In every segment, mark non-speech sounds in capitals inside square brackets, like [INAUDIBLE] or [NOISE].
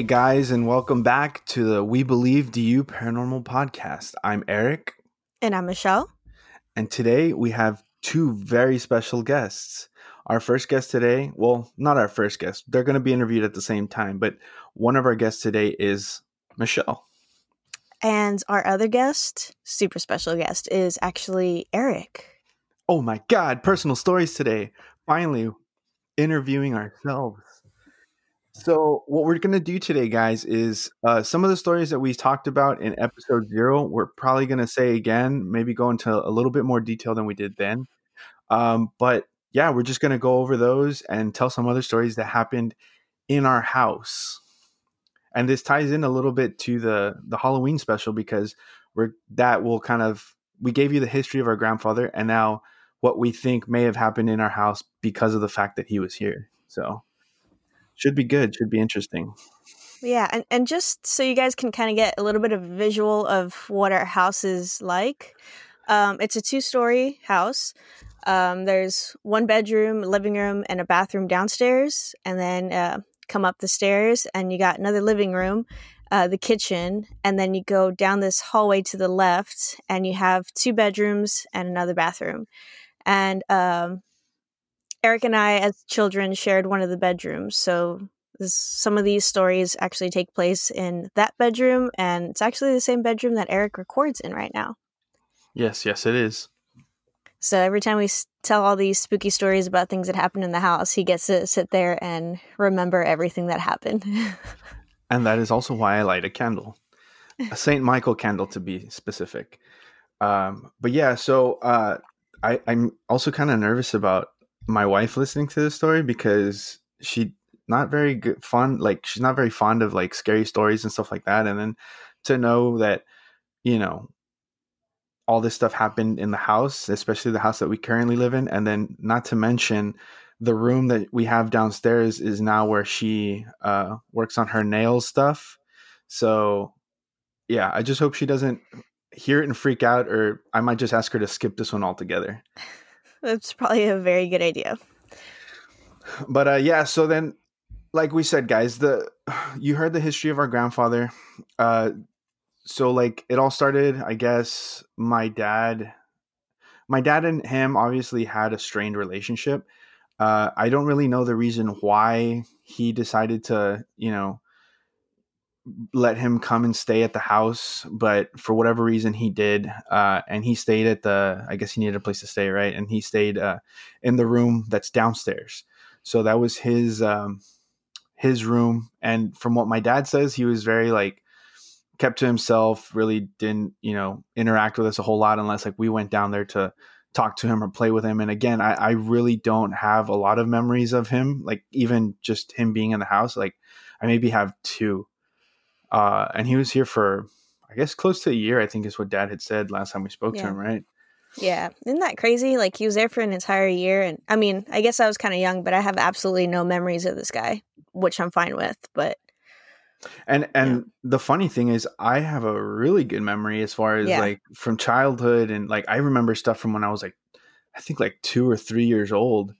Hey guys, and welcome back to the We Believe Do You Paranormal Podcast. I'm Eric, And I'm Michelle. and today we have two very special guests. Our first guest today, well, not our first guest, they're going to be interviewed at the same time, but one of our guests today is Michelle. And our other guest, super special guest, is actually Eric. Oh my God, personal stories today. Finally, interviewing ourselves. So, what we're going to do today, guys, is uh, some of the stories that we talked about in episode zero, we're probably going to say again, maybe go into a little bit more detail than we did then. Um, but yeah, we're just going to go over those and tell some other stories that happened in our house. And this ties in a little bit to the the Halloween special because we're that will kind of we gave you the history of our grandfather and now what we think may have happened in our house because of the fact that he was here. So should be good, should be interesting. Yeah, and, and just so you guys can kind of get a little bit of visual of what our house is like, um, it's a two story house. Um, there's one bedroom, living room, and a bathroom downstairs. And then uh, come up the stairs, and you got another living room, uh, the kitchen. And then you go down this hallway to the left, and you have two bedrooms and another bathroom. And um, Eric and I, as children, shared one of the bedrooms. So this, some of these stories actually take place in that bedroom, and it's actually the same bedroom that Eric records in right now. Yes, yes it is. So every time we s- tell all these spooky stories about things that happened in the house, he gets to sit there and remember everything that happened. [LAUGHS] And that is also why I light a candle. A St. Michael candle to be specific. Um, but yeah, so uh, I, I'm also kind of nervous about my wife listening to this story because she not very good fun like she's not very fond of like scary stories and stuff like that. And then to know that you know all this stuff happened in the house especially the house that we currently live in. And then not to mention the room that we have downstairs is now where she uh, works on her nails stuff. So yeah i just hope she doesn't hear it and freak out or i might just ask her to skip this one altogether That's probably a very good idea. but uh yeah so then like we said guys the [SIGHS] you heard the history of our grandfather uh so like it all started i guess my dad my dad and him obviously had a strained relationship uh i don't really know the reason why he decided to you know let him come and stay at the house but for whatever reason he did uh and he stayed at the i guess he needed a place to stay right? And he stayed uh in the room that's downstairs. So that was his um his room. And from what my dad says he was very like kept to himself really didn't you know interact with us a whole lot unless like we went down there to talk to him or play with him. And again i, I really don't have a lot of memories of him like even just him being in the house. Like i maybe have two uh and he was here for i guess close to a year i think is what dad had said last time we spoke to him right Yeah, isn't that crazy? Like he was there for an entire year, and I mean, I guess I was kind of young, but I have absolutely no memories of this guy, which I'm fine with. But And and the funny thing is I have a really good memory as far as Yeah. like from childhood and like I remember stuff from when I was like I think like 2 or 3 years old.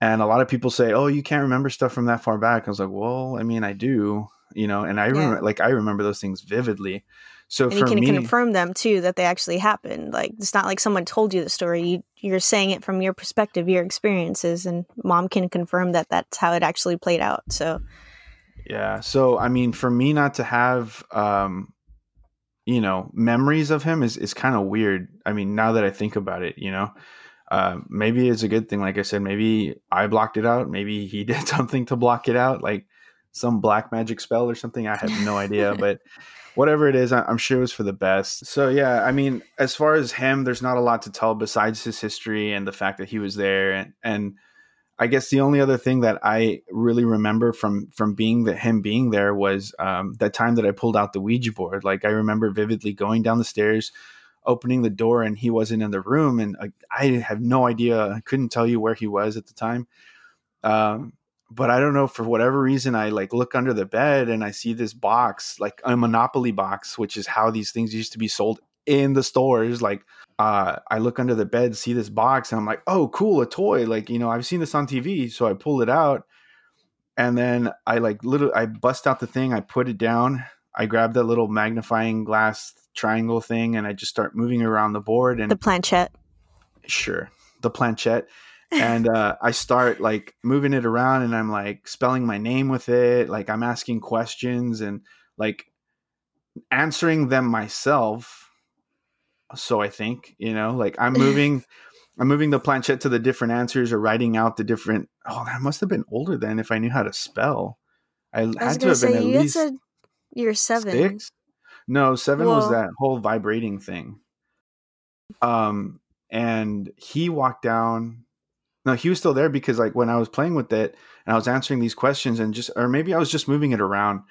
And a lot of people say, "Oh, you can't remember stuff from that far back." I was like, "Well, I mean, I do, you know, and I Yeah. remember like I remember those things vividly." So and you can me, confirm them too that they actually happened. Like it's not like someone told you the story. You, you're saying it from your perspective, your experiences, and mom can confirm that that's how it actually played out. So Yeah. So I mean, for me not to have um you know, memories of him is is kind of weird. I mean, now that I think about it, you know. Uh, maybe it's a good thing. Like I said, maybe I blocked it out. Maybe he [LAUGHS] did something to block it out, like some black magic spell or something. I have no idea, [LAUGHS] but whatever it is, I- I'm sure it was for the best. So yeah, I mean, as far as him, there's not a lot to tell besides his history and the fact that he was there, and and I guess the only other thing that I really remember from from being that him being there was um, that time that I pulled out the Ouija board. Like I remember vividly going down the stairs, opening the door, and he wasn't in the room, and like, I have no idea. I couldn't tell you where he was at the time. Um, but I don't know for whatever reason I like look under the bed and I see this box, like a Monopoly box, which is how these things used to be sold in the stores. Like uh, I look under the bed, see this box, and I'm like, oh, cool, a toy. Like, you know, I've seen this on TV. So I pull it out and then I like little I bust out the thing, I put it down, I grab that little magnifying glass triangle thing, and I just start moving around the board and the planchette. Sure, the planchette, and uh, I start like moving it around, and I'm like spelling my name with it, like I'm asking questions and like answering them myself. So I think you know, like I'm [LAUGHS] moving. I'm moving the planchette to the different answers or writing out the different. Oh, I must have been older then if I knew how to spell. I, I had to have say, been at you least said you're seven. six. No, seven was that whole vibrating thing. Um, and he walked down. No, he was still there because like when I was playing with it and I was answering these questions and just, or maybe I was just moving it around.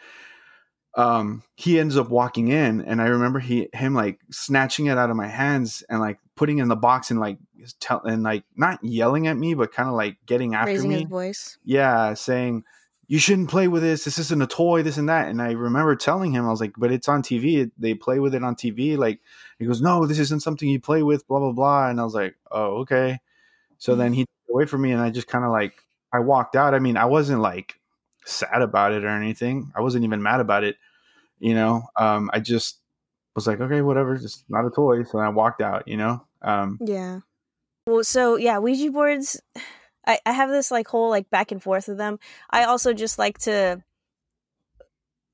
Um, he ends up walking in, and I remember he him like snatching it out of my hands and like putting it in the box and like tell and like not yelling at me, but kind of like getting after raising me his voice. yeah, saying you shouldn't play with this. This isn't a toy. This and that. And I remember telling him, I was like, but it's on TV. They play with it on TV. Like he goes, no, this isn't something you play with. Blah blah blah. And I was like, oh okay. So then he took it away from me, and I just kind of like I walked out. I mean, I wasn't like sad about it or anything. I wasn't even mad about it. You know, um, I just was like, okay, whatever. Just not a toy. So I walked out. You know. Um, Yeah. Well, so yeah, Ouija boards. I, I have this like whole like back and forth with them. I also just like to.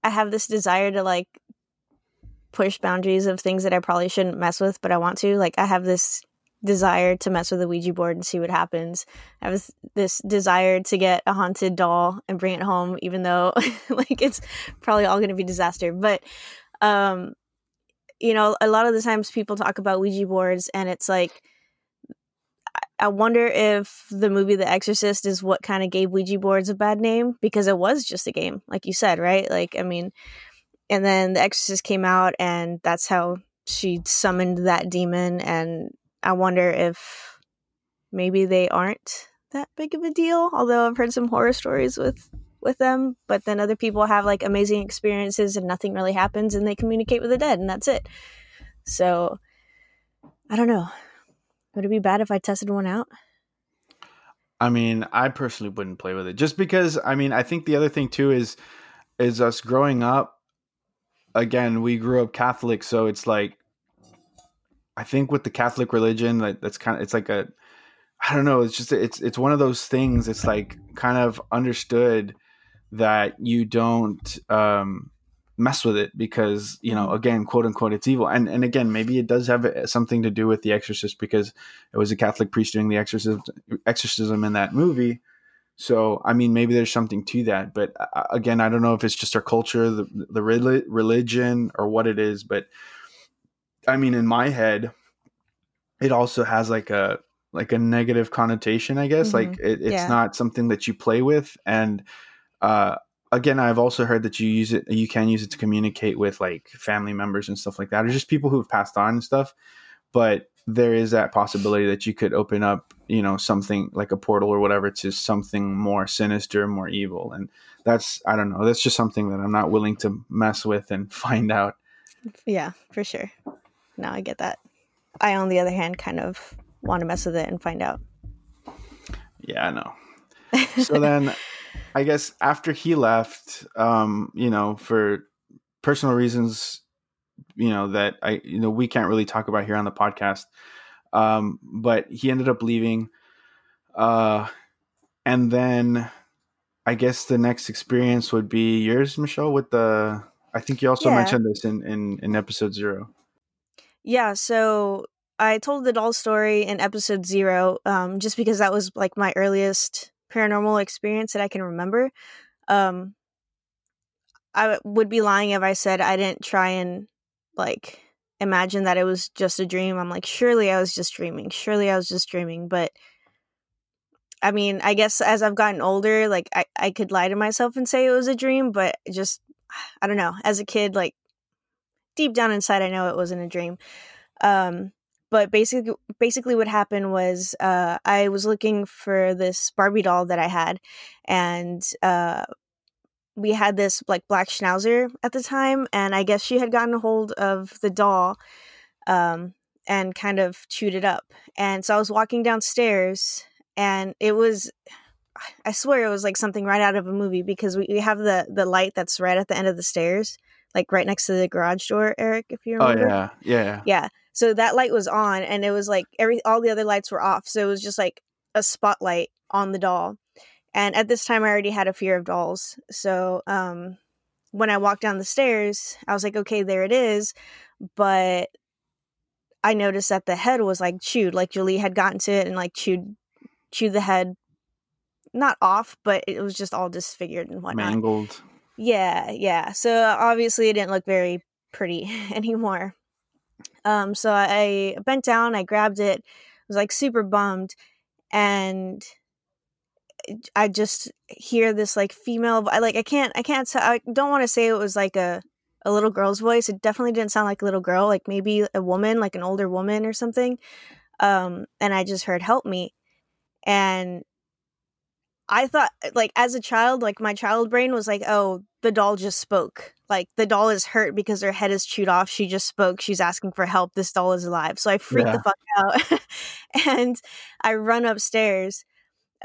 I have this desire to like push boundaries of things that I probably shouldn't mess with, but I want to. Like I have this desire to mess with a Ouija board and see what happens. I this, this desire to get a haunted doll and bring it home, even though [LAUGHS] like it's probably all going to be disaster. But um, you know, a lot of the times people talk about Ouija boards, and it's like I wonder if the movie The Exorcist is what kind of gave Ouija boards a bad name because it was just a game, like you said, right? Like, I mean, and then The Exorcist came out, and that's how she summoned that demon. And I wonder if maybe they aren't that big of a deal. Although I've heard some horror stories with with them, but then other people have like amazing experiences and nothing really happens, and they communicate with the dead, and that's it. So I don't know. Would it be bad if I tested one out? I mean, I personally wouldn't play with it just because. I mean, I think the other thing too is is us growing up. Again, we grew up Catholic, so it's like I think with the Catholic religion, like that's kind of it's like a I don't know. It's just it's it's one of those things. It's like kind of understood that you don't um, mess with it because you know again quote unquote it's evil and and again maybe it does have uh, something to do with the exorcist because it was a catholic priest doing the exorcism exorcism in that movie so i mean maybe there's something to that but uh, again i don't know if it's just our culture the, the religion or what it is but i mean in my head it also has like a like a negative connotation i guess Mhm. like it, it's Yeah. not something that you play with and uh again i've also heard that you use it you can use it to communicate with like family members and stuff like that or just people who have passed on and stuff but there is that possibility that you could open up you know something like a portal or whatever to something more sinister more evil and that's i don't know that's just something that i'm not willing to mess with and [LAUGHS] find out Yeah, for sure. No, I get that. I, on the other hand, kind of want to mess with it and find out. yeah i know so then i guess after he left um you know for personal reasons you know that i you know we can't really talk about here on the podcast um but he ended up leaving uh and then i guess the next experience would be yours michelle with the i think you also Yeah. mentioned this in in, in episode zero Yeah, so I told the doll story in episode zero, um, just because that was like my earliest paranormal experience that I can remember. Um, I would be lying if I said I didn't try and like imagine that it was just a dream. I'm like, surely I was just dreaming. Surely I was just dreaming. But I mean, I guess as I've gotten older, like I, I could lie to myself and say it was a dream, but just [SIGHS] I don't know. As a kid, like deep down inside, I know it wasn't a dream. Um, but basically, basically, what happened was uh, I was looking for this Barbie doll that I had, and uh, we had this like black schnauzer at the time, and I guess she had gotten a hold of the doll, um, and kind of chewed it up. And so I was walking downstairs, and it was I swear it was like something right out of a movie because we, we have the the light that's right at the end of the stairs, like right next to the garage door, Eric, if you remember. Oh remember. yeah, yeah. Yeah. So that light was on and it was like every all the other lights were off. So it was just like a spotlight on the doll. And at this time I already had a fear of dolls. So um when I walked down the stairs, I was like, okay, there it is. But I noticed that the head was like chewed, like Julie had gotten to it and like chewed chewed the head not off, but it was just all disfigured and whatnot. Mangled. Yeah, yeah. So obviously it didn't look very pretty [LAUGHS] anymore. Um, so I bent down, I grabbed it, was like super bummed, and I just hear this like female. I like I can't I can't I don't want to say it was like a a little girl's voice. It definitely didn't sound like a little girl, like maybe a woman, like an older woman or something. Um, and I just heard "help me," and I thought like as a child, like my child brain was like, oh, the doll just spoke. Like the doll is hurt because her head is chewed off. She just spoke. She's asking for help. This doll is alive. So I freak Yeah. the fuck out [LAUGHS] and I run upstairs.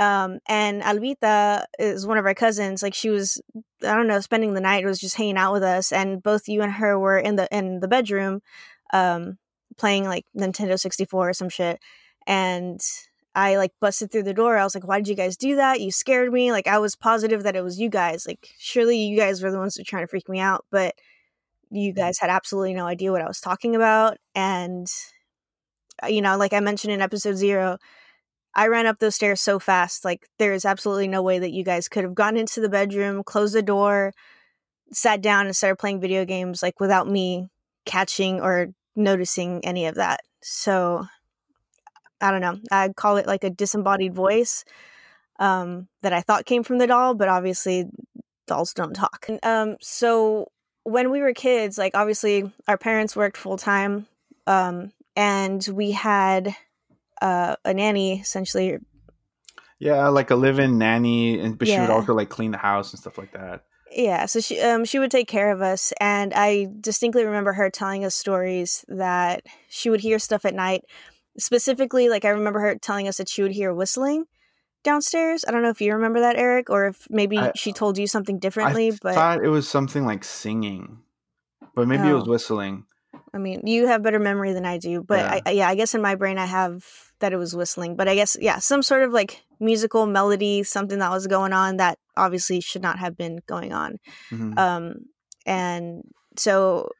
Um, and Alvita is one of our cousins. Like she was, I don't know, spending the night. Was just hanging out with us, and both you and her were in the in the bedroom, um, playing like Nintendo sixty four or some shit. And I like busted through the door. I was like, "Why did you guys do that? You scared me." Like I was positive that it was you guys. Like surely you guys were the ones who were trying to freak me out, but you guys had absolutely no idea what I was talking about. And uh, you know, like I mentioned in episode zero, I ran up those stairs so fast. Like there is absolutely no way that you guys could have gone into the bedroom, closed the door, sat down, and started playing video games like without me catching or noticing any of that. So I don't know. I'd call it like a disembodied voice um, that I thought came from the doll, but obviously dolls don't talk. And, um, so when we were kids, like obviously our parents worked full time, um, and we had uh, a nanny essentially. Yeah, like a live-in nanny, and but she would also like clean the house and stuff like that. Yeah, so she um she would take care of us, and I distinctly remember her telling us stories that she would hear stuff at night. Specifically, like I remember her telling us that she would hear whistling downstairs. I don't know if you remember that, Eric, or if maybe I- she told you something I differently. but thought it was something like singing, but maybe it was Oh. whistling. I mean, you have better memory than I do, but Yeah. I, I, yeah, I guess in my brain I have that it was whistling. But I guess yeah, some sort of like musical melody, something that was going on that obviously should not have been going on. Mhm. Um, and so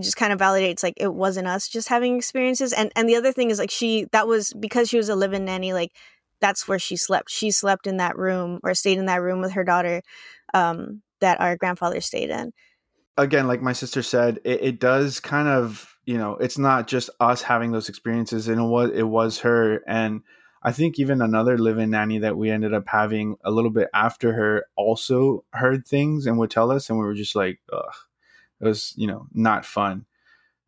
just kind of validates like it wasn't us just having experiences. And and the other thing is like she that was because she was a live-in nanny. Like that's where she slept. She slept in that room or stayed in that room with her daughter. Um, that our grandfather stayed in. Again, like my sister said, it, it does kind of you know it's not just us having those experiences, and it was it was her, and I think even another live-in nanny that we ended up having a little bit after her also heard things and would tell us, and we were just like, ugh, it was you know not fun.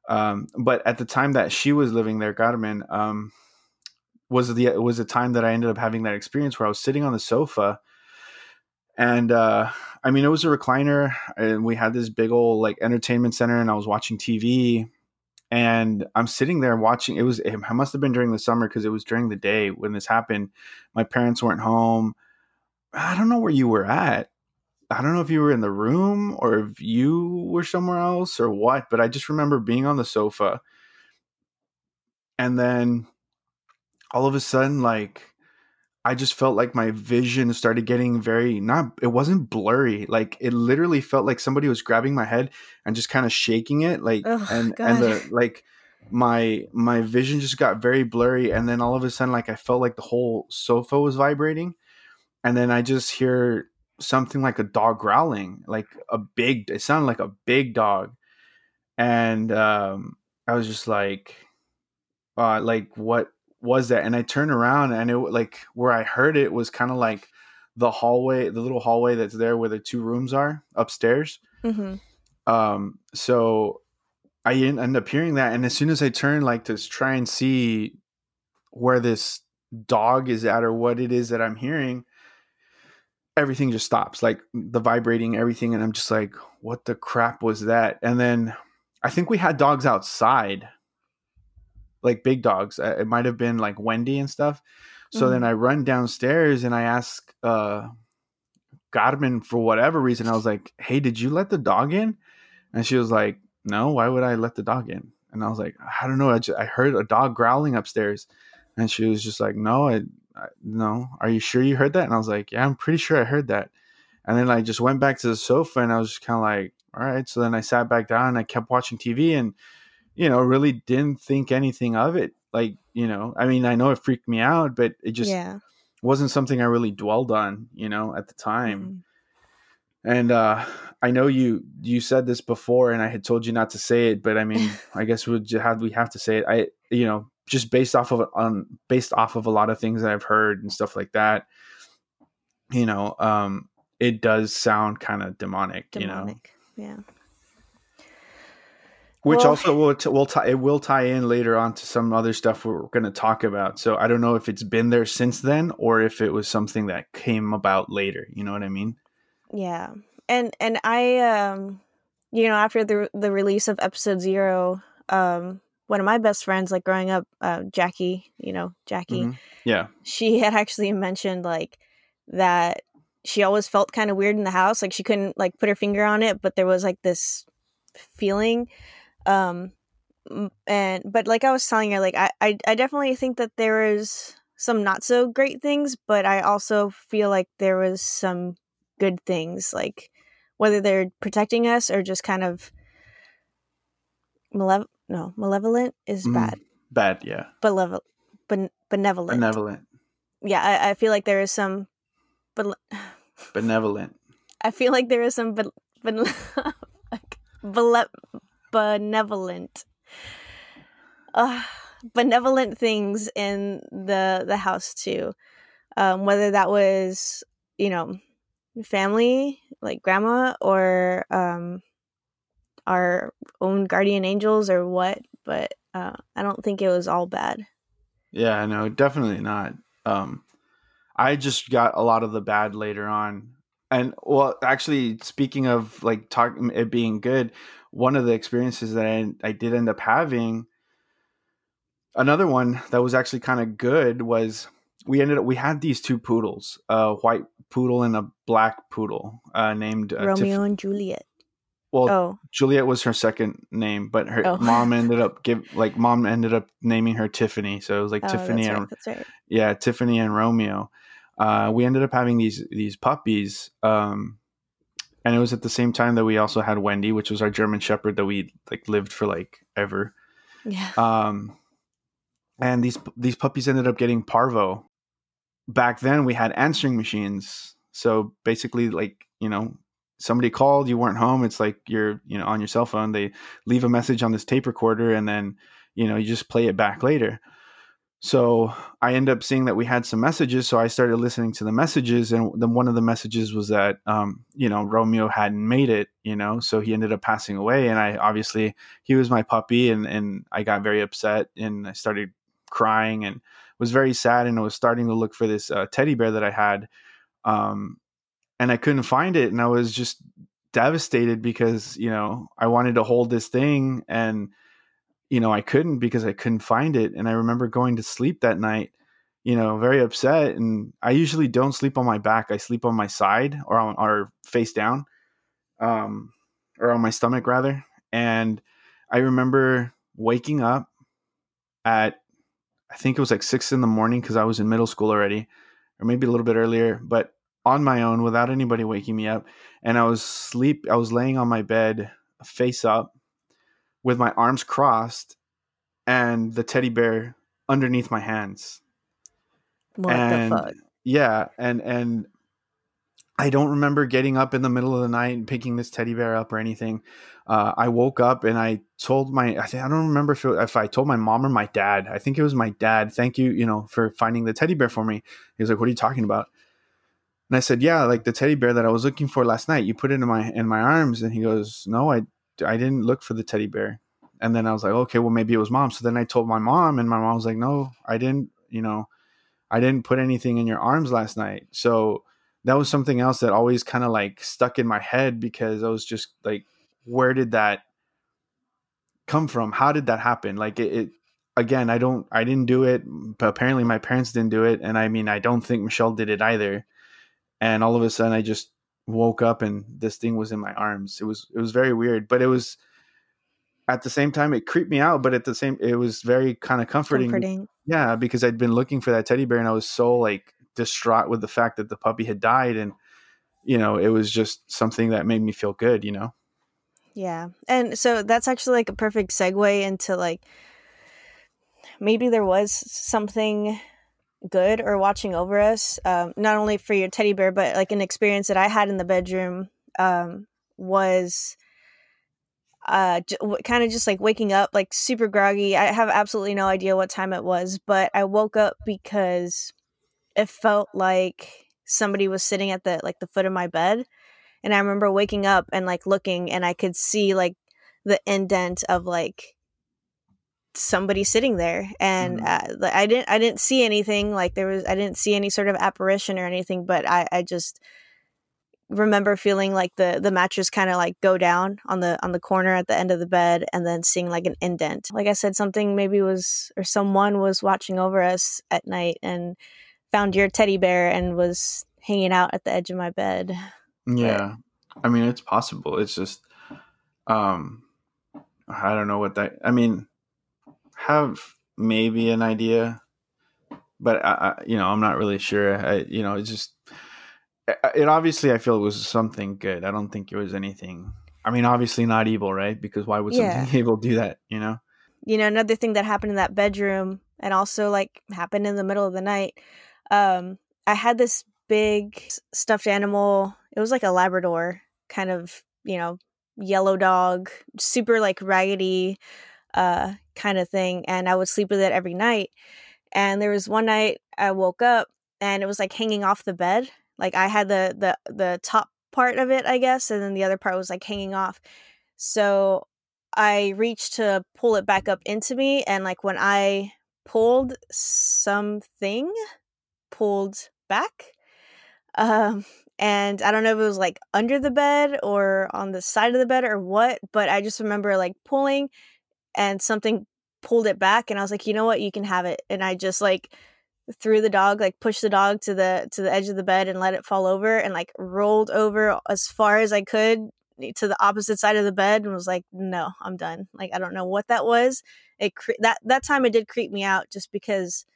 Um, but at the time that she was living there, Carmen, um, was the was the time that I ended up having that experience where I was sitting on the sofa, and uh, I mean it was a recliner, and we had this big old like entertainment center, and I was watching TV, and I'm sitting there watching. It was it must have been during the summer because it was during the day when this happened. My parents weren't home. I don't know where you were at. I don't know if you were in the room or if you were somewhere else or what, but I just remember being on the sofa. And then all of a sudden, like, I just felt like my vision started getting very not, it wasn't blurry. Like, it literally felt like somebody was grabbing my head and just kind of shaking it. Like, Oh, and, God. and the, like, my my vision just got very blurry and then all of a sudden like i felt like the whole sofa was vibrating and then i just hear something like a dog growling like a big it sounded like a big dog. And um i was just like uh like what was that? And i turned around and it like where i heard it was kind of like the hallway the little hallway that's there where the two rooms are upstairs. Hmm um so i en- end up hearing that and as soon as i turn like to try and see where this dog is at or what it is that i'm hearing everything just stops like the vibrating everything and i'm just like what the crap was that and then i think we had dogs outside like big dogs Uh, it might have been like wendy and stuff So then Mhm. I run downstairs and I ask uh, Carmen for whatever reason. I was like, "Hey, did you let the dog in?" And she was like, "No. Why would I let the dog in?" And I was like, "I don't know. I, just, I heard a dog growling upstairs." And she was just like, "No, I, I no. Are you sure you heard that?" And I was like, "Yeah, I'm pretty sure I heard that." And then I just went back to the sofa and I was just kind of like, "All right." So then I sat back down and I kept watching TV and you know really didn't think anything of it. Like you know, I mean, I know it freaked me out, but it just yeah. wasn't something I really dwelled on, you know, at the time. Mhm. And uh, I know you you said this before, and I had told you not to say it, but I mean, [LAUGHS] I guess we just have we have to say it. I you know just based off of on based off of a lot of things that I've heard and stuff like that. You know, um, it does sound kind of demonic, you know, Yeah. which Well- also will t- will tie it will tie in later on to some other stuff we're going to talk about. So I don't know if it's been there since then or if it was something that came about later. You know what I mean? Yeah. And and I um you know, after the the release of episode 0, um one of my best friends like growing up, uh Jackie, you know, Jackie, Mhm. Yeah. she had actually mentioned like that she always felt kind of weird in the house, like she couldn't like put her finger on it, but there was like this feeling um and but like I was telling her like I I, I definitely think that there is some not so great things, but I also feel like there was some good things like whether they're protecting us or just kind of malev- no malevolent is Mm, bad Bad. Yeah. Belevo- ben- benevolent Benevolent. yeah I, I feel like there is some but [SIGHS] Benevolent. I feel like there is some ben- ben- [LAUGHS] like, bele- benevolent uh, benevolent things in the the house too um, whether that was you know family like grandma or um, our own guardian angels or what but uh, I don't think it was all bad. Yeah, no, definitely not. Um, I just got a lot of the bad later on, and well, actually, speaking of like talking it being good, one of the experiences that I, I did end up having, another one that was actually kind of good was we ended up we had these two poodles, a white poodle and a black poodle, uh, named uh, Romeo and Juliet well, oh Juliet was her second name, but her Oh. [LAUGHS] mom ended up give like mom ended up naming her Tiffany, so it was like oh Tiffany that's and right that's right yeah, Tiffany and Romeo. Uh, we ended up having these these puppies, um, and it was at the same time that we also had Wendy, which was our German Shepherd that we like lived for like ever. yeah Um, and these these puppies ended up getting parvo. Back then, we had answering machines, so basically, like you know, somebody called, you weren't home. It's like you're you know on your cell phone. They leave a message on this tape recorder, and then you know you just play it back later. So I end up seeing that we had some messages, so I started listening to the messages, and then one of the messages was that um, you know Romeo hadn't made it, you know, so he ended up passing away, and I obviously he was my puppy, and and I got very upset, and I started crying, and was very sad, and I was starting to look for this uh, teddy bear that I had, um, and I couldn't find it, and I was just devastated because you know I wanted to hold this thing, and you know I couldn't because I couldn't find it, and I remember going to sleep that night, you know, very upset, and I usually don't sleep on my back; I sleep on my side or on or face down, um, or on my stomach rather, and I remember waking up at I think it was like six in the morning because I was in middle school already, or maybe a little bit earlier, but on my own without anybody waking me up. And I was sleep I was laying on my bed face up with my arms crossed and the teddy bear underneath my hands. what and the fuck yeah, and and I don't remember getting up in the middle of the night and picking this teddy bear up or anything. Uh, I woke up and I told my I think I don't remember if, it, if I told my mom or my dad. I think it was my dad. Thank you, you know, for finding the teddy bear for me. He was like, "What are you talking about?" And I said, "Yeah, like the teddy bear that I was looking for last night. You put it in my in my arms." And he goes, "No, I I didn't look for the teddy bear." And then I was like, "Okay, well maybe it was mom." So then I told my mom, and my mom was like, "No, I didn't. You know, I didn't put anything in your arms last night." So that was something else that always kind of like stuck in my head because I was just like, where did that come from? How did that happen? Like it, it again, I don't, I didn't do it, but apparently my parents didn't do it, and I mean, I don't think Michelle did it either. And all of a sudden, I just woke up and this thing was in my arms. It was, it was very weird, but it was at the same time it creeped me out, but at the same, it was very kind of comforting. Comforting. Yeah, because I'd been looking for that teddy bear, and I was so like distraught with the fact that the puppy had died, and you know, it was just something that made me feel good. You know. Yeah. And so that's actually like a perfect segue into like maybe there was something good or watching over us um, not only for your teddy bear but like an experience that i had in the bedroom um, was uh j- kind of just like waking up like super groggy. I have absolutely no idea what time it was but i woke up because it felt like somebody was sitting at the like the foot of my bed and i remember waking up and like looking and i could see like the indent of like somebody sitting there and Mhm. uh, i didn't i didn't see anything like there was i didn't see any sort of apparition or anything but i i just remember feeling like the the mattress kind of like go down on the on the corner at the end of the bed and then seeing like an indent like i said something maybe was or someone was watching over us at night and found your teddy bear and was hanging out at the edge of my bed Yeah. I mean, it's possible. It's just, um, I don't know what that, I mean, have maybe an idea, but I, I you know, I'm not really sure. I, you know, it's just, it, obviously, I feel it was something good. I don't think it was anything, I mean, obviously not evil, right? Because why would Yeah. something [LAUGHS] evil do that, you know? you know another thing that happened in that bedroom and also like happened in the middle of the night um i had this big stuffed animal it was like a labrador kind of you know yellow dog super like raggedy uh kind of thing and i would sleep with it every night and there was one night i woke up and it was like hanging off the bed like i had the the the top part of it i guess and then the other part was like hanging off so I reached to pull it back up into me, and like when I pulled, something pulled back. Um, and I don't know if it was like under the bed or on the side of the bed or what, but I just remember like pulling, and something pulled it back, and I was like, you know what, you can have it, and I just like threw the dog like pushed the dog to the to the edge of the bed and let it fall over and like rolled over as far as I could to the opposite side of the bed and was like, "No, I'm done." Like I don't know what that was. It cre- that that time it did creep me out just because.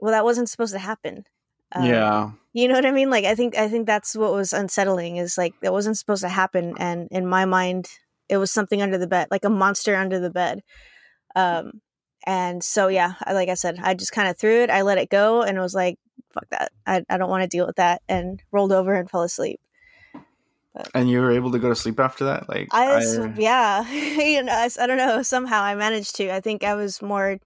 Well, that wasn't supposed to happen. Um, yeah. you know what I mean. Like I think I think that's what was unsettling is like that wasn't supposed to happen, and in my mind, it was something under the bed, like a monster under the bed. Um, and so yeah, I, like I said, I just kind of threw it. I let it go, and it was like, "Fuck that! I I don't want to deal with that," and rolled over and fell asleep. And you were able to go to sleep after that? Like, I, s- yeah, [LAUGHS] you know, I don't know. Somehow I managed to. I think I was more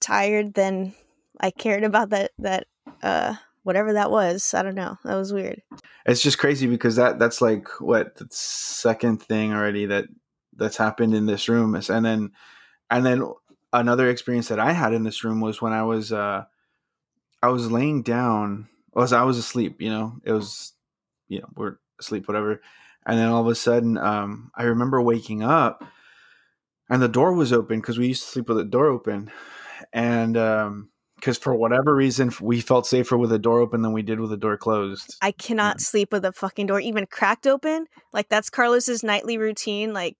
tired than I cared about that that uh whatever that was. I don't know. That was weird. it's just crazy because that that's like what the second thing already that that's happened in this room is and then and then another experience that i had in this room was when i was uh i was laying down was i was asleep you know it was you know we're asleep whatever and then all of a sudden um i remember waking up and the door was open because we used to sleep with the door open and um because for whatever reason we felt safer with the door open than we did with the door closed I cannot sleep with a fucking door even cracked open. Like that's Carlos's nightly routine. Like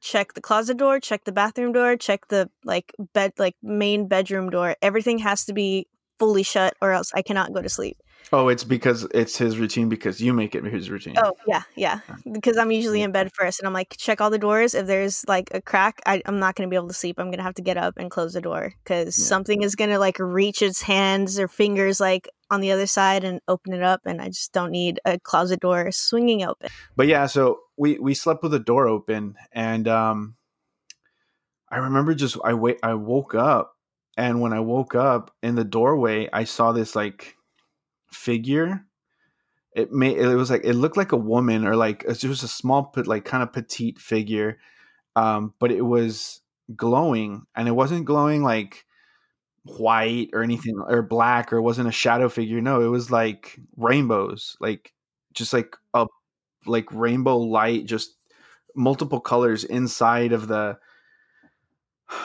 check the closet door, check the bathroom door, check the like bed like main bedroom door. Everything has to be fully shut or else I cannot go to sleep. Oh, it's because it's his routine because you make it his routine. Oh yeah, yeah. Because I'm usually in bed first, and I'm like, check all the doors. If there's like a crack, I, I'm not gonna be able to sleep. I'm gonna have to get up and close the door because Yeah. something is gonna like reach its hands or fingers like on the other side and open it up. And I just don't need a closet door swinging open. But yeah, so we we slept with the door open, and um, I remember just I wait I woke up, and when I woke up in the doorway, I saw this like figure. It made it was like it looked like a woman or like it was a small like kind of petite figure, um, but it was glowing, and it wasn't glowing like white or anything or black or it wasn't a shadow figure. No, it was like rainbows, like just like a like rainbow light, just multiple colors inside of the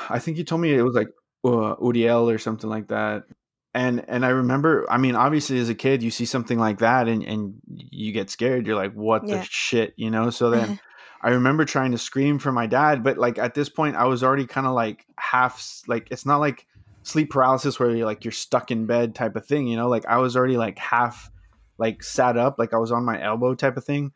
I think you told me it was like uh, Uriel or something like that. And and I remember, I mean, obviously as a kid, you see something like that and and you get scared. You're like, what Yeah. the shit, you know? So then [LAUGHS] I remember trying to scream for my dad, but like at this point, I was already kind of like half like it's not like sleep paralysis where you're like you're stuck in bed type of thing, you know? Like I was already like half like sat up, like I was on my elbow type of thing,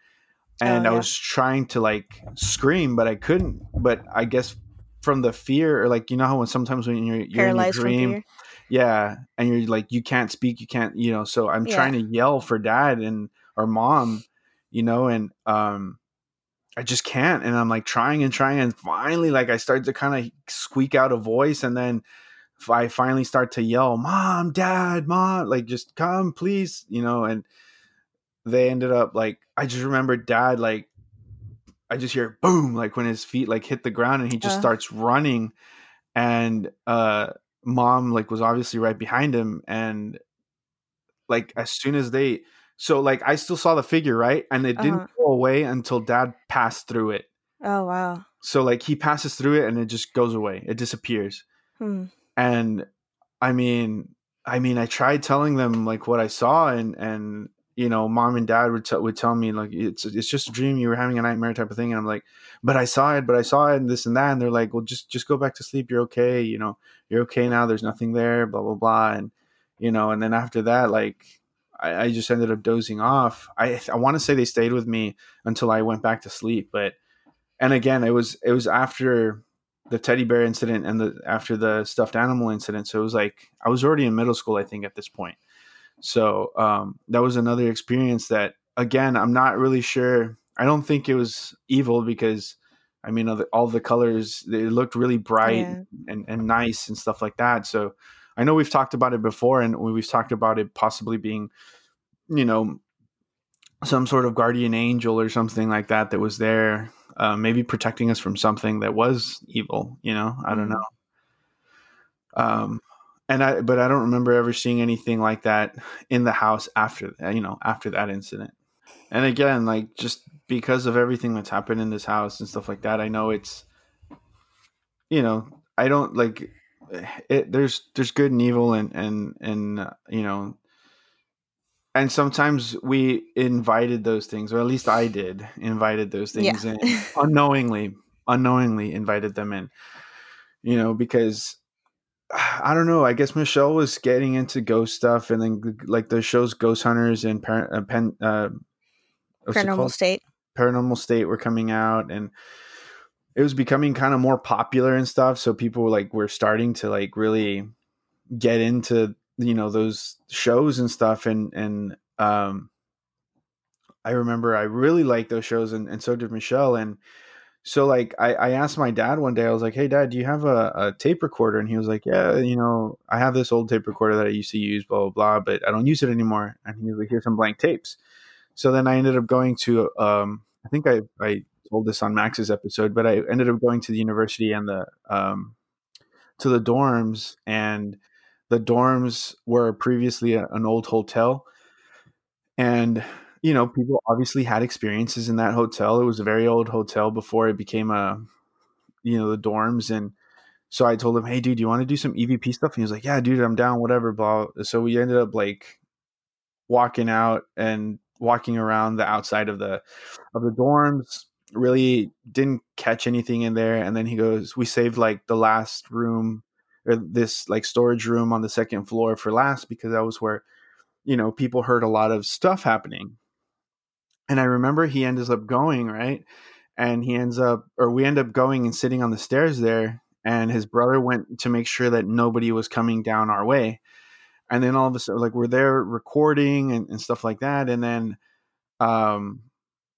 oh, and Oh, I was trying to like scream, but I couldn't. But I guess from the fear, or like you know how when sometimes when you're you're in your Paralyzed from dream, fear. Yeah, and you're like you can't speak, you can't, you know. So I'm Yeah. trying to yell for dad and or mom, you know, and um I just can't. And I'm like trying and trying. And finally, like I start to kind of squeak out a voice. And then i finally start to yell, Mom, Dad, Mom, like just come, please, you know. And they ended up like, I just remember dad, like, I just hear boom, like when his feet like hit the ground and he just Uh. starts running. And uh mom like was obviously right behind him. And like as soon as they so like I still saw the figure, right? And it didn't Uh-huh. go away until dad passed through it. Oh wow. So like he passes through it and it just goes away. It disappears. Hmm. And I mean, I mean, I tried telling them like what I saw, and and you know, mom and dad would t- would tell me like it's it's just a dream. You were having a nightmare type of thing. And I'm like, but I saw it, but I saw it, and this and that. And they're like, well, just just go back to sleep. You're okay. You know, you're okay now. There's nothing there. Blah blah blah. And you know, and then after that, like. I, I just ended up dozing off. I I want to say they stayed with me until I went back to sleep, but and again it was it was after the teddy bear incident and the after the stuffed animal incident so it was like i was already in middle school i think at this point so um, that was another experience that again i'm not really sure i don't think it was evil because i mean all the, all the colors they looked really bright Yeah. and, and nice and stuff like that so i know we've talked about it before and we've talked about it possibly being you know some sort of guardian angel or something like that that was there uh, maybe protecting us from something that was evil you know i don't Mhm. know um and i but i don't remember ever seeing anything like that in the house after you know after that incident and again like just because of everything that's happened in this house and stuff like that i know it's you know i don't like it there's there's good and evil and and and uh, you know and sometimes we invited those things or at least i did invited those things Yeah. in unknowingly unknowingly invited them in you know because i don't know i guess michelle was getting into ghost stuff and then like the shows ghost hunters and par- uh, pen, uh, Paranormal state. paranormal state were coming out and it was becoming kind of more popular and stuff so people like were starting to like really get into you know those shows and stuff and and um i remember i really liked those shows and, and so did michelle and so like I, I asked my dad one day i was like hey dad do you have a, a tape recorder? And he was like yeah you know i have this old tape recorder that i used to use blah blah blah but i don't use it anymore. And he was like here's some blank tapes. So then i ended up going to um i think i i told this on max's episode but i ended up going to the university and the um to the dorms and the dorms were previously a, an old hotel. And you know people obviously had experiences in that hotel. It was a very old hotel before it became a you know the dorms and so i told him hey dude you want to do some evp stuff? And he was like yeah dude i'm down whatever blah so we ended up like walking out and walking around the outside of the of the dorms really didn't catch anything in there and then he goes we saved like the last room or this like storage room on the second floor for last because that was where you know people heard a lot of stuff happening and i remember he ends up going right? And he ends up or we end up going and sitting on the stairs there and his brother went to make sure that nobody was coming down our way. And then all of a sudden like we're there recording and, and stuff like that and then um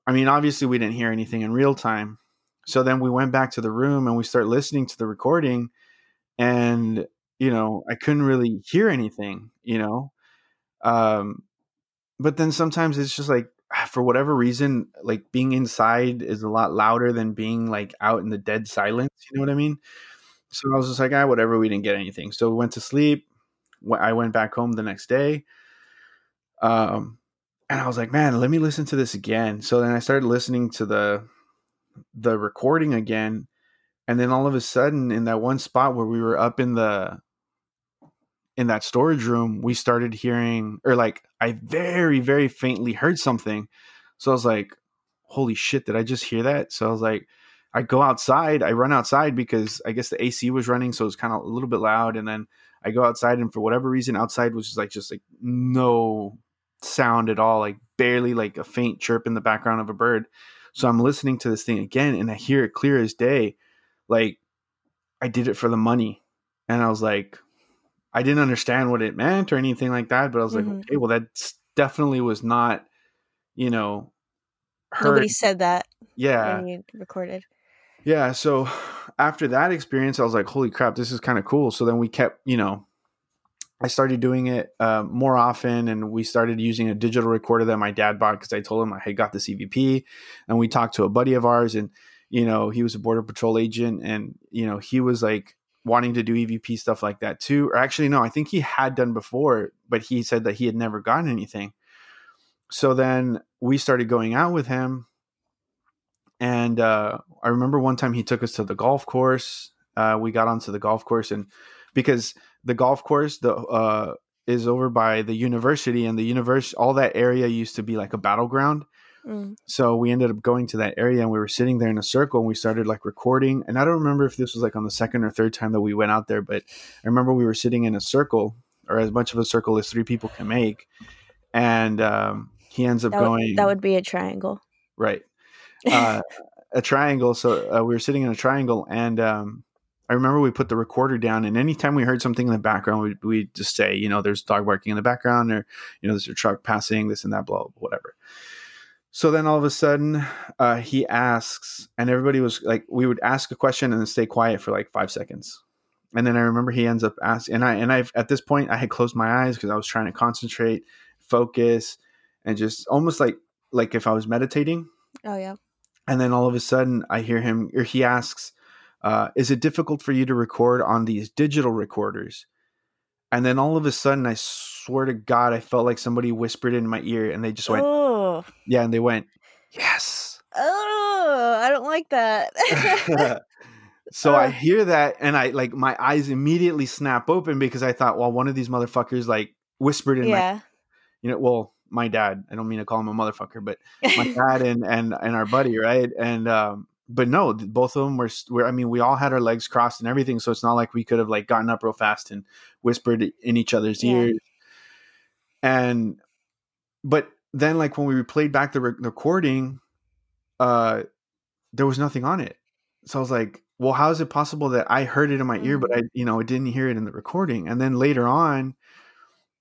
i mean obviously we didn't hear anything in real time. So then we went back to the room and we start listening to the recording and you know i couldn't really hear anything you know? Um but then sometimes it's just like [SIGHS] for whatever reason like being inside is a lot louder than being like out in the dead silence you know what i mean? So i was just like ah whatever we didn't get anything. So we went to sleep i went back home the next day um and i was like man let me listen to this again. So then i started listening to the the recording again and then all of a sudden in that one spot where we were up in the in that storage room we started hearing or like i very very faintly heard something. So i was like holy shit did i just hear that? So i was like i go outside i run outside because i guess the ac was running so it was kind of a little bit loud and then i go outside and for whatever reason outside was just like just like no sound at all like barely like a faint chirp in the background of a bird. So i'm listening to this thing again and i hear it clear as day. Like I did it for the money. And I was like, I didn't understand what it meant or anything like that, but I was Mhm. like, okay, well, that definitely was not, you know, heard. Nobody said that yeah. when you recorded. Yeah. So after that experience, I was like, holy crap, this is kind of cool. So then we kept, you know, I started doing it uh, more often and we started using a digital recorder that my dad bought because I told him I had got the EVP and we talked to a buddy of ours and, you know, he was a border patrol agent and, you know, he was like wanting to do EVP stuff like that too. Or actually, no, I think he had done before, but he said that he had never gotten anything. So then we started going out with him and uh, I remember one time he took us to the golf course. Uh, we got onto the golf course, and because the golf course the uh, is over by the university, and the universe, all that area used to be like a battleground. Mm. So we ended up going to that area, and we were sitting there in a circle, and we started like recording. And I don't remember if this was like on the second or third time that we went out there, but I remember we were sitting in a circle, or as much of a circle as three people can make, and um, he ends up That, going would, that would be a triangle. right uh, [LAUGHS] a triangle. So uh, we were sitting in a triangle, and um, I remember we put the recorder down. And anytime we heard something in the background, we we just say, you know, there's dog barking in the background, or you know, there's a truck passing, this and that, blah, blah whatever. So then all of a sudden, uh, he asks, and everybody was like, we would ask a question and then stay quiet for like five seconds. And then I remember he ends up asking, and I and I at this point I had closed my eyes because I was trying to concentrate, focus, and just almost like like if I was meditating Oh yeah. and then all of a sudden i hear him or he asks uh, is it difficult for you to record on these digital recorders and then all of a sudden i swear to god i felt like somebody whispered in my ear and they just went Oh. Yeah and they went yes Oh, I don't like that. [LAUGHS] [LAUGHS] so i hear that and i like my eyes immediately snap open because i thought well one of these motherfuckers like whispered in my you know well my dad i don't mean to call him a motherfucker but my [LAUGHS] dad and and and our buddy, right? And um, but no, both of them were, were. I mean, we all had our legs crossed and everything, so it's not like we could have like gotten up real fast and whispered in each other's Yeah. ears. And but then, like when we played back the re- recording, uh, there was nothing on it. So I was like, well, how is it possible that I heard it in my ear, but I, you know, I didn't hear it in the recording? And then later on,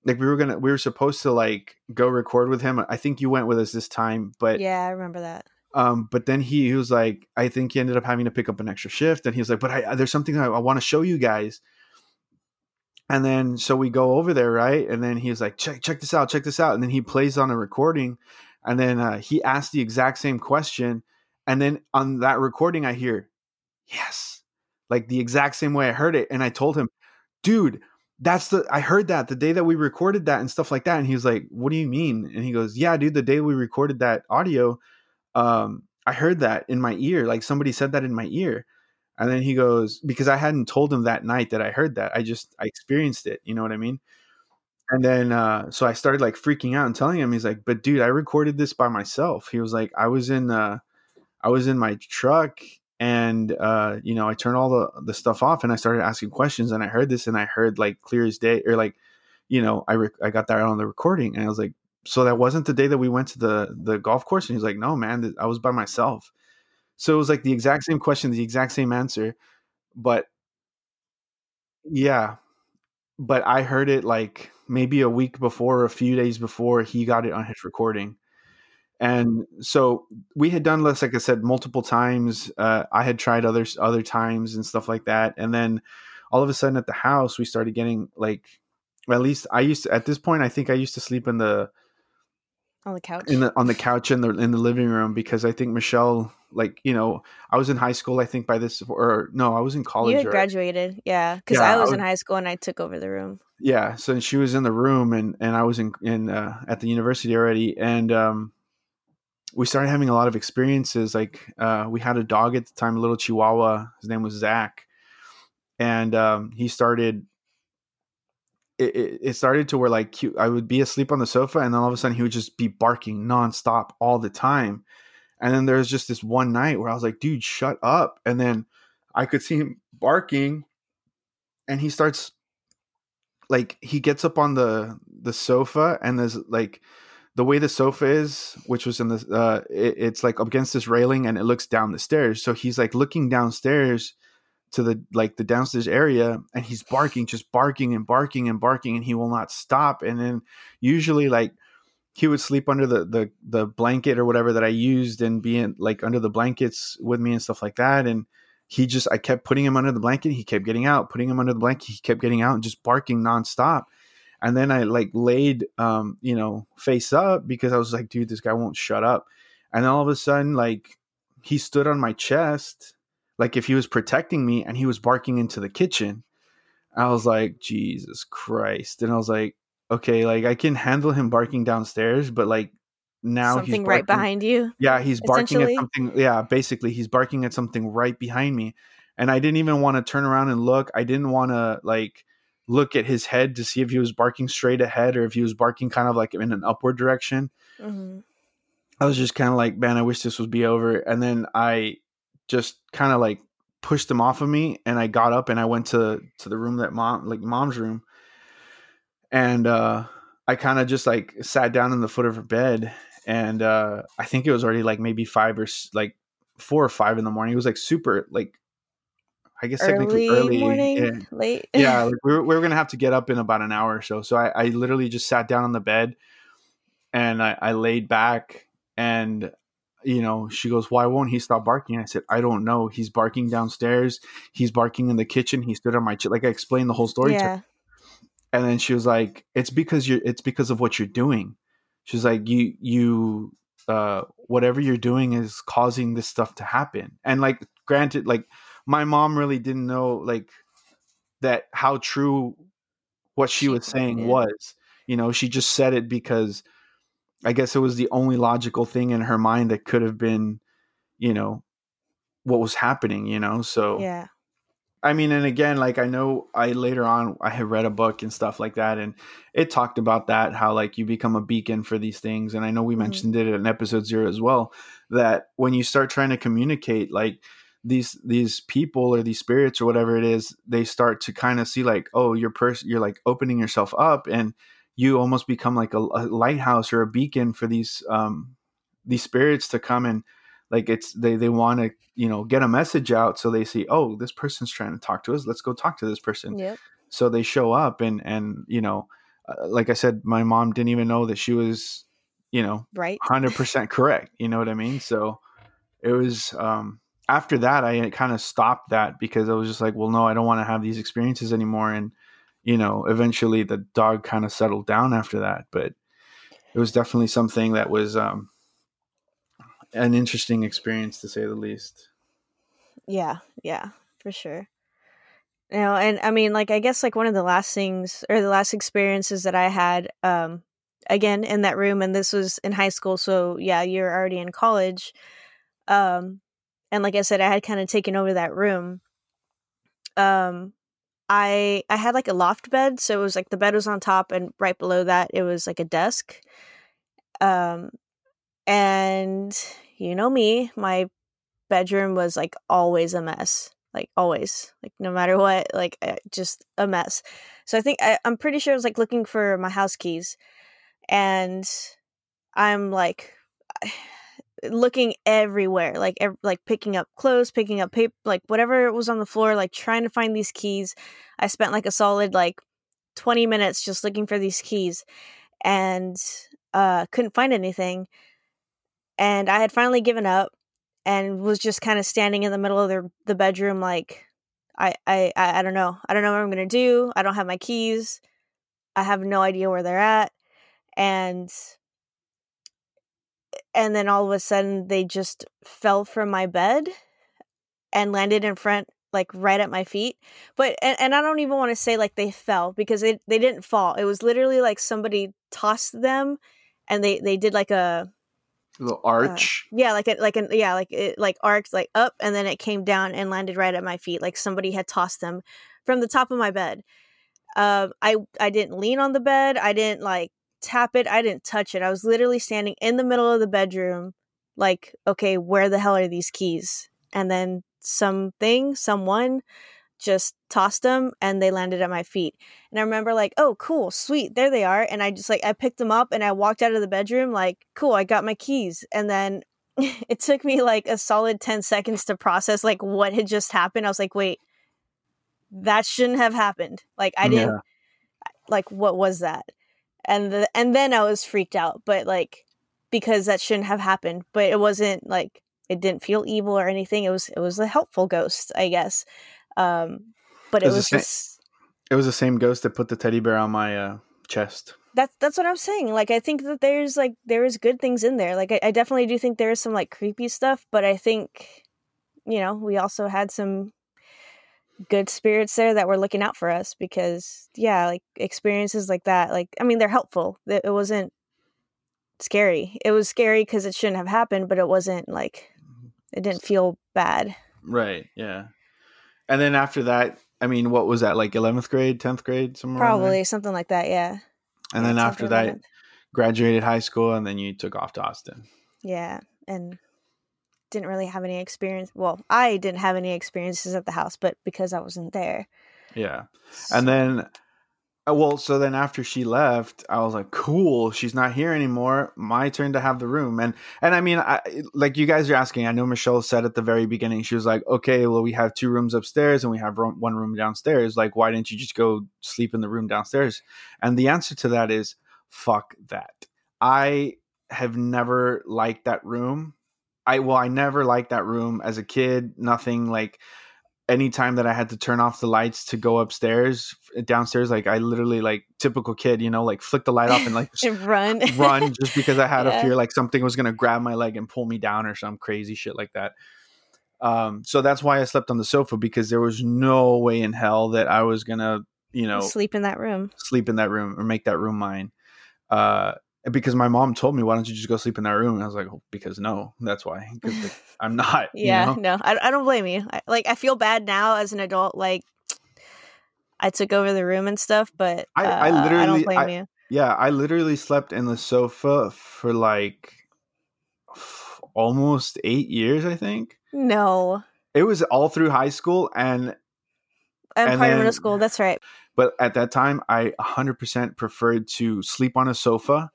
like we were gonna, we were supposed to like go record with him. I think you went with us this time, but yeah, I remember that. um, but then he, he was like, I think he ended up having to pick up an extra shift, and he was like, but I, there's something I, I want to show you guys. And then so we go over there, right? And then he's like, check check this out, check this out. And then he plays on a recording, and then uh, he asked the exact same question, and then on that recording, I hear, yes, like the exact same way I heard it, and I told him, dude. That's the I heard that the day that we recorded that and stuff like that. And he was like, What do you mean? And he goes, Yeah, dude, the day we recorded that audio, um, I heard that in my ear, like somebody said that in my ear. And then he goes, because I hadn't told him that night that I heard that. I just I experienced it. You know what I mean? And then uh so I started like freaking out and telling him, he's like, but dude, I recorded this by myself. He was like, I was in uh I was in my truck and uh you know, I turned all the the stuff off and I started asking questions and I heard this and I heard like clear as day or like, you know, I I got that on the recording and I was like, so that wasn't the day that we went to the the golf course and he's like no man i was by myself so it was like the exact same question the exact same answer but yeah but i heard it like maybe a week before or a few days before he got it on his recording and so we had done this like i said multiple times uh, i had tried others other times and stuff like that and then all of a sudden at the house we started getting like at least i used to at this point i think i used to sleep in the On the couch. in the on the couch in the in the living room because I think Michelle like you know I was in high school I think by this or no I was in college you had or- graduated, yeah, because Yeah, I I was was- in high school and I took over the room. yeah so she was in the room and and I was in in uh, at the university already and um we started having a lot of experiences. Like uh, we had a dog at the time, a little Chihuahua. His name was Zach, and um, he started. It, it, it started to where like I would be asleep on the sofa, and then all of a sudden he would just be barking nonstop all the time. And then there was just this one night where I was like, "Dude, shut up!" And then I could see him barking, and he starts like he gets up on the the sofa, and there's like the way the sofa is, which was in the, uh, it, it's like against this railing and it looks down the stairs. So he's like looking downstairs to the like the downstairs area and he's barking, just barking and barking and barking, and he will not stop. And then usually like he would sleep under the the the blanket or whatever that I used and being like under the blankets with me and stuff like that. And he just I kept putting him under the blanket, he kept getting out, putting him under the blanket, he kept getting out and just barking nonstop and then I like laid, um, you know, face up because I was like, dude, this guy won't shut up. And all of a sudden, like, he stood on my chest, like if he was protecting me, and he was barking into the kitchen. I was like, Jesus Christ. And I was like, okay, like I can handle him barking downstairs, but like now something right behind you. Yeah, he's barking at something. Yeah, basically, he's barking at something right behind me. And I didn't even want to turn around and look. I didn't want to like look at his head to see if he was barking straight ahead or if he was barking kind of like in an upward direction. Mm-hmm. I was just kind of like, man, I wish this would be over. And then I just kind of like pushed him off of me and I got up and I went to to the room that mom like mom's room. And uh I kind of just like sat down in the foot of her bed and uh I think it was already like maybe 5 or like 4 or 5 in the morning. It was like super like I guess early technically early morning, yeah. late. [LAUGHS] yeah, like we were, we were gonna have to get up in about an hour or so. So I, I literally just sat down on the bed and I, I laid back and you know, she goes, Why won't he stop barking? I said, I don't know. He's barking downstairs. He's barking in the kitchen. He stood on my chair. Like I explained the whole story yeah. And then she was like, It's because you're it's because of what you're doing. She's like, You you uh whatever you're doing is causing this stuff to happen. And like granted, like my mom really didn't know like that how true what she, she was saying was. You know, she just said it because I guess it was the only logical thing in her mind that could have been, you know, what was happening, you know? So Yeah. I mean, and again, like I know I later on I had read a book and stuff like that, and it talked about that how like you become a beacon for these things. And I know we mm-hmm. mentioned it in episode zero as well. That when you start trying to communicate, like these these people or these spirits or whatever it is they start to kind of see like oh you're person you're like opening yourself up and you almost become like a, a, lighthouse or a beacon for these um these spirits to come and like it's they they want to you know get a message out so they see oh this person's trying to talk to us let's go talk to this person yep. so they show up and and you know uh, like i said my mom didn't even know that she was you know right 100% correct you know what i mean so it was um after that, I kind of stopped that because I was just like, well, no, I don't want to have these experiences anymore. And, you know, eventually the dog kind of settled down after that. But it was definitely something that was um, an interesting experience to say the least. Yeah, yeah, for sure. You know, and I mean, like, I guess like one of the last things or the last experiences that I had, um, again in that room, and this was in high school. So yeah, you're already in college. Um, and like I said, I had kind of taken over that room. Um, I I had like a loft bed, so it was like the bed was on top, and right below that it was like a desk. Um, and you know me, my bedroom was like always a mess, like always, like no matter what, like eh, just a mess. So I think I, I'm pretty sure I was like looking for my house keys, and I'm like [SIGHS] looking everywhere like ev- like picking up clothes picking up paper like whatever was on the floor like trying to find these keys i spent like a solid like 20 minutes just looking for these keys and uh couldn't find anything and i had finally given up and was just kind of standing in the middle of the, the bedroom like I, I i don't know i don't know what i'm gonna do i don't have my keys i have no idea where they're at and and then all of a sudden they just fell from my bed and landed in front like right at my feet but and, and i don't even want to say like they fell because they, they didn't fall it was literally like somebody tossed them and they they did like a little arch. Uh, yeah, like it, like an yeah, like it, like arced like up, and then it came down and landed right at my feet, like somebody had tossed them from the top of my bed. Um, I I didn't lean on the bed. I didn't like tap it. I didn't touch it. I was literally standing in the middle of the bedroom, like, okay, where the hell are these keys? And then something, someone just tossed them and they landed at my feet. And I remember like, oh, cool, sweet, there they are. And I just like I picked them up and I walked out of the bedroom like, cool, I got my keys. And then [LAUGHS] it took me like a solid 10 seconds to process like what had just happened. I was like, wait, that shouldn't have happened. Like I didn't yeah. like what was that? And the, and then I was freaked out, but like because that shouldn't have happened, but it wasn't like it didn't feel evil or anything. It was it was a helpful ghost, I guess. Um, but it, it was, was just. It was the same ghost that put the teddy bear on my uh, chest. That's that's what I'm saying. Like I think that there's like there is good things in there. Like I, I definitely do think there is some like creepy stuff, but I think, you know, we also had some good spirits there that were looking out for us because yeah, like experiences like that, like I mean they're helpful. It, wasn't scary. It was scary because it shouldn't have happened, but it wasn't like it didn't feel bad. Right. Yeah. And then after that, I mean, what was that like? Eleventh grade, tenth grade, somewhere? Probably something like that. Yeah. And yeah, then after that, graduated high school, and then you took off to Austin. Yeah, and didn't really have any experience. Well, I didn't have any experiences at the house, but because I wasn't there. Yeah, and then Uh, well, so then after she left, I was like, "Cool, she's not here anymore. My turn to have the room." And and I mean, I, like you guys are asking, I know Michelle said at the very beginning, she was like, "Okay, well, we have two rooms upstairs and we have one room downstairs. Like, why didn't you just go sleep in the room downstairs?" And the answer to that is, "Fuck that." I have never liked that room. I well, I never liked that room as a kid. Nothing like anytime that I had to turn off the lights to go upstairs, downstairs, like I literally like typical kid, you know, like flick the light off and like [LAUGHS] run, [LAUGHS] run, just because I had yeah. a fear like something was gonna grab my leg and pull me down or some crazy shit like that. Um, so that's why I slept on the sofa because there was no way in hell that I was gonna, you know, sleep in that room, sleep in that room or make that room mine. Uh, because my mom told me, why don't you just go sleep in that room? And I was like, oh, because no, that's why. Because like, [LAUGHS] I'm not. yeah, you know? no, I, I don't blame you. I, like, I feel bad now as an adult. Like, I took over the room and stuff, but uh, I, I literally, I don't blame you. Yeah, I literally slept in the sofa for like almost eight years, I think. No. It was all through high school and and, and part of middle school. That's right. But at that time, I 100% preferred to sleep on a sofa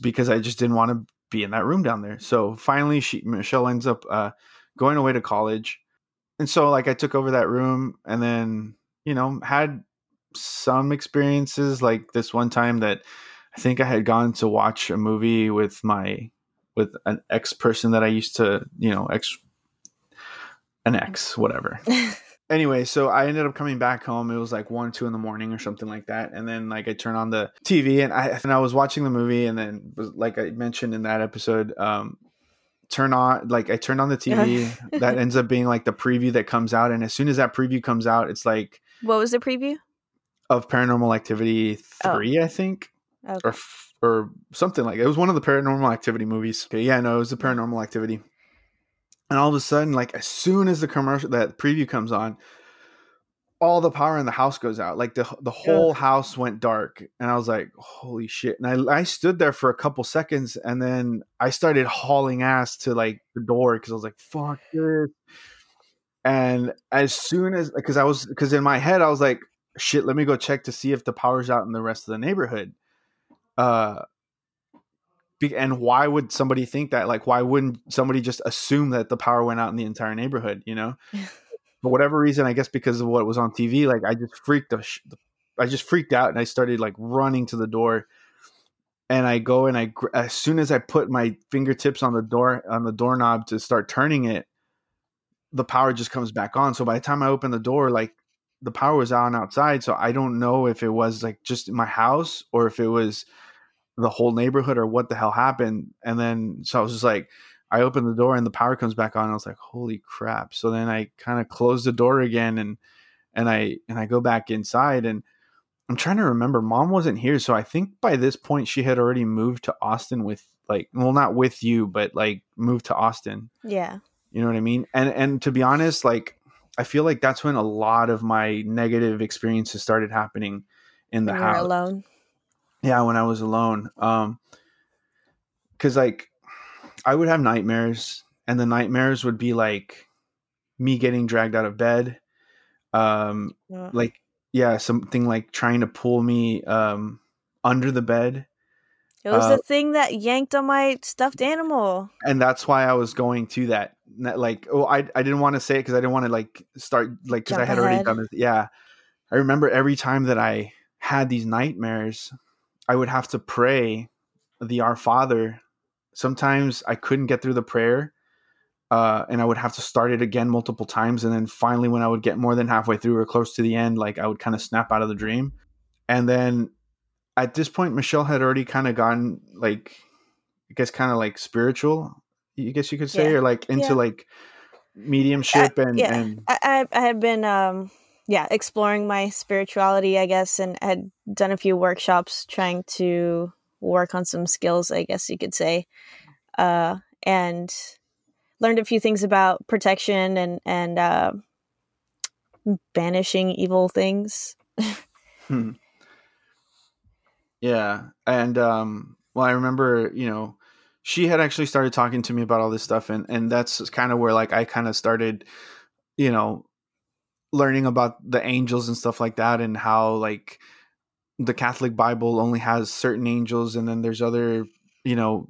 because I just didn't want to be in that room down there. So finally, she Michelle ends up uh, going away to college, and so like I took over that room, and then you know had some experiences like this one time that I think I had gone to watch a movie with my with an ex person that I used to you know ex an ex whatever. [LAUGHS] anyway, so I ended up coming back home. It was like one, two in the morning or something like that. And then like I turned on the TV and I and I was watching the movie and then like I mentioned in that episode, um, turn on like I turned on the TV. [LAUGHS] that ends up being like the preview that comes out. And as soon as that preview comes out, it's like What was the preview? Of paranormal activity three, oh. I think. Okay. Or or something like it. it was one of the paranormal activity movies. Okay, yeah, no, it was the paranormal activity and all of a sudden like as soon as the commercial that preview comes on all the power in the house goes out. Like the the whole yeah. house went dark and i was like holy shit. And i i stood there for a couple seconds and then i started hauling ass to like the door because i was like fuck this. And as soon as because i was because in my head i was like shit let me go check to see if the power's out in the rest of the neighborhood. Uh and why would somebody think that like why wouldn't somebody just assume that the power went out in the entire neighborhood you know? [LAUGHS] For whatever reason i guess because of what was on tv like i just freaked the, i just freaked out and i started like running to the door. And i go and i as soon as i put my fingertips on the door on the doorknob to start turning it the power just comes back on. So by the time i open the door like the power was on outside. So i don't know if it was like just my house or if it was the whole neighborhood or what the hell happened. And then so I was just like, I opened the door and the power comes back on. I was like, holy crap. So then I kind of closed the door again and and I and I go back inside and I'm trying to remember. Mom wasn't here, so I think by this point she had already moved to Austin with like, well, not with you, but like moved to Austin. Yeah. You know what I mean? And and to be honest, like I feel like that's when a lot of my negative experiences started happening in the house. alone. Yeah, when I was alone. Um cuz like I would have nightmares and the nightmares would be like me getting dragged out of bed. Um Uh, like yeah, something like trying to pull me um under the bed It was uh, the thing that yanked on my stuffed animal. and that's why I was going to that. That, Like, oh, I I didn't want to say it because I didn't want to like start like because I had already done it. Yeah, I remember every time that I had these nightmares, I would have to pray the Our Father. Sometimes I couldn't get through the prayer, uh, and I would have to start it again multiple times, and then finally, when I would get more than halfway through or close to the end, like I would kind of snap out of the dream, and then at this point, Michelle had already kind of gotten like, I guess, kind of like spiritual. You guess you could say, Yeah. or like into Yeah. like mediumship and yeah. and I, I I had been um yeah exploring my spirituality I guess and had done a few workshops trying to work on some skills I guess you could say uh and learned a few things about protection and and uh banishing evil things Hmm. Yeah, and um, well, I remember, you know, she had actually started talking to me about all this stuff, and and that's kind of where like I kind of started, you know, learning about the angels and stuff like that, and how like the Catholic Bible only has certain angels, and then there's other, you know,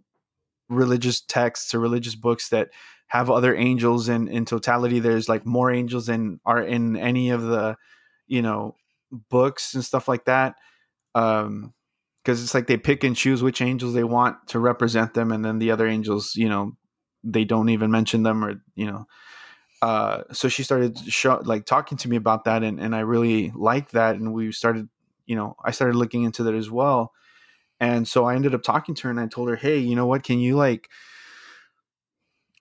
religious texts or religious books that have other angels, and in totality, there's like more angels than are in any of the, you know, books and stuff like that. Um, because it's like they pick and choose which angels they want to represent them, and then the other angels, you know, they don't even mention them, or you know. Uh, so she started show, like talking to me about that, and and I really liked that, and we started, you know, I started looking into that as well, and so I ended up talking to her, and I told her, hey, you know what, can you like.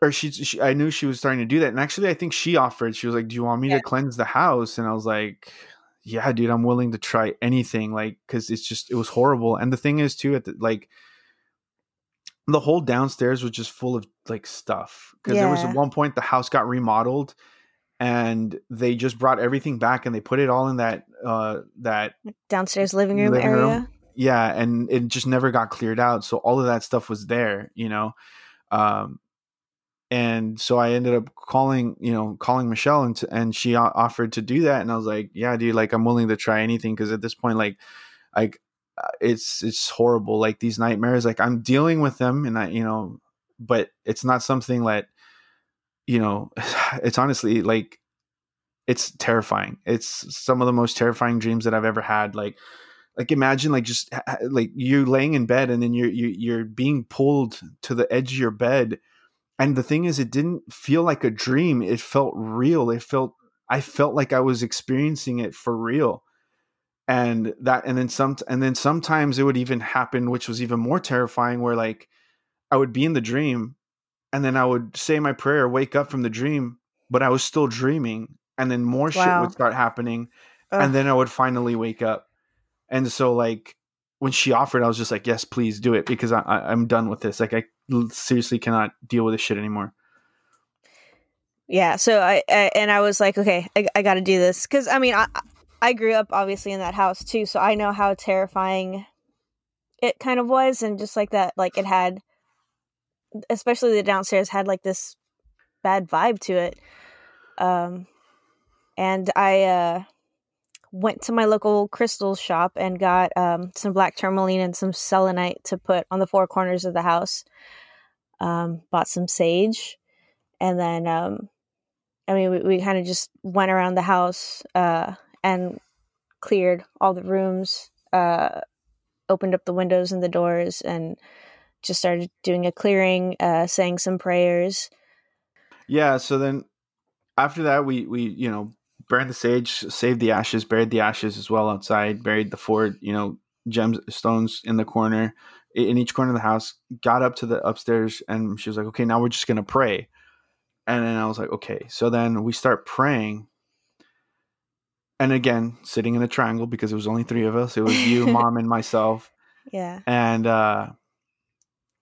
Or she, she, I knew she was starting to do that, and actually, I think she offered. She was like, "Do you want me Yeah. to cleanse the house?" And I was like, yeah dude i'm willing to try anything like because it's just it was horrible and the thing is too at the, like the whole downstairs was just full of like stuff because there was at one point the house got remodeled and they just brought everything back and they put it all in that uh that downstairs living room Living room. area yeah and it just never got cleared out so all of that stuff was there you know um and so i ended up calling you know calling michelle and, t- and she o- offered to do that and i was like yeah dude like i'm willing to try anything because at this point like like it's it's horrible like these nightmares like i'm dealing with them and i you know but it's not something that you know [SIGHS] it's honestly like it's terrifying. It's some of the most terrifying dreams that i've ever had like like imagine like just like you laying in bed and then you're you, you're being pulled to the edge of your bed and the thing is it didn't feel like a dream it felt real it felt i felt like i was experiencing it for real and that and then some and then sometimes it would even happen which was even more terrifying where like i would be in the dream and then i would say my prayer wake up from the dream but i was still dreaming and then more shit would start happening Ugh. and then I would finally wake up. And so, like, when she offered, I was just like, "Yes, please do it," because I, I, I'm done with this. Like, i seriously cannot deal with this shit anymore. Yeah, so I, I and I was like, okay, I, I got to do this because I mean, I I grew up obviously in that house too, so I know how terrifying it kind of was, and just like that, like it had, especially the downstairs had like this bad vibe to it. Um, and I uh went to my local crystal shop and got um some black tourmaline and some selenite to put on the four corners of the house. Um, bought some sage, and then um I mean, we, we kind of just went around the house uh, and cleared all the rooms, uh, opened up the windows and the doors, and just started doing a clearing, uh, saying some prayers. Yeah. So then, after that, we we you know burned the sage, saved the ashes, buried the ashes as well outside, buried the four you know gemstones in the corner in each corner of the house. Got up to the upstairs, and she was like, "Okay, now we're just gonna pray." And then I was like, "Okay." So then we start praying, and again, sitting in a triangle because it was only three of us. It was you, [LAUGHS] mom, and myself. Yeah. And uh,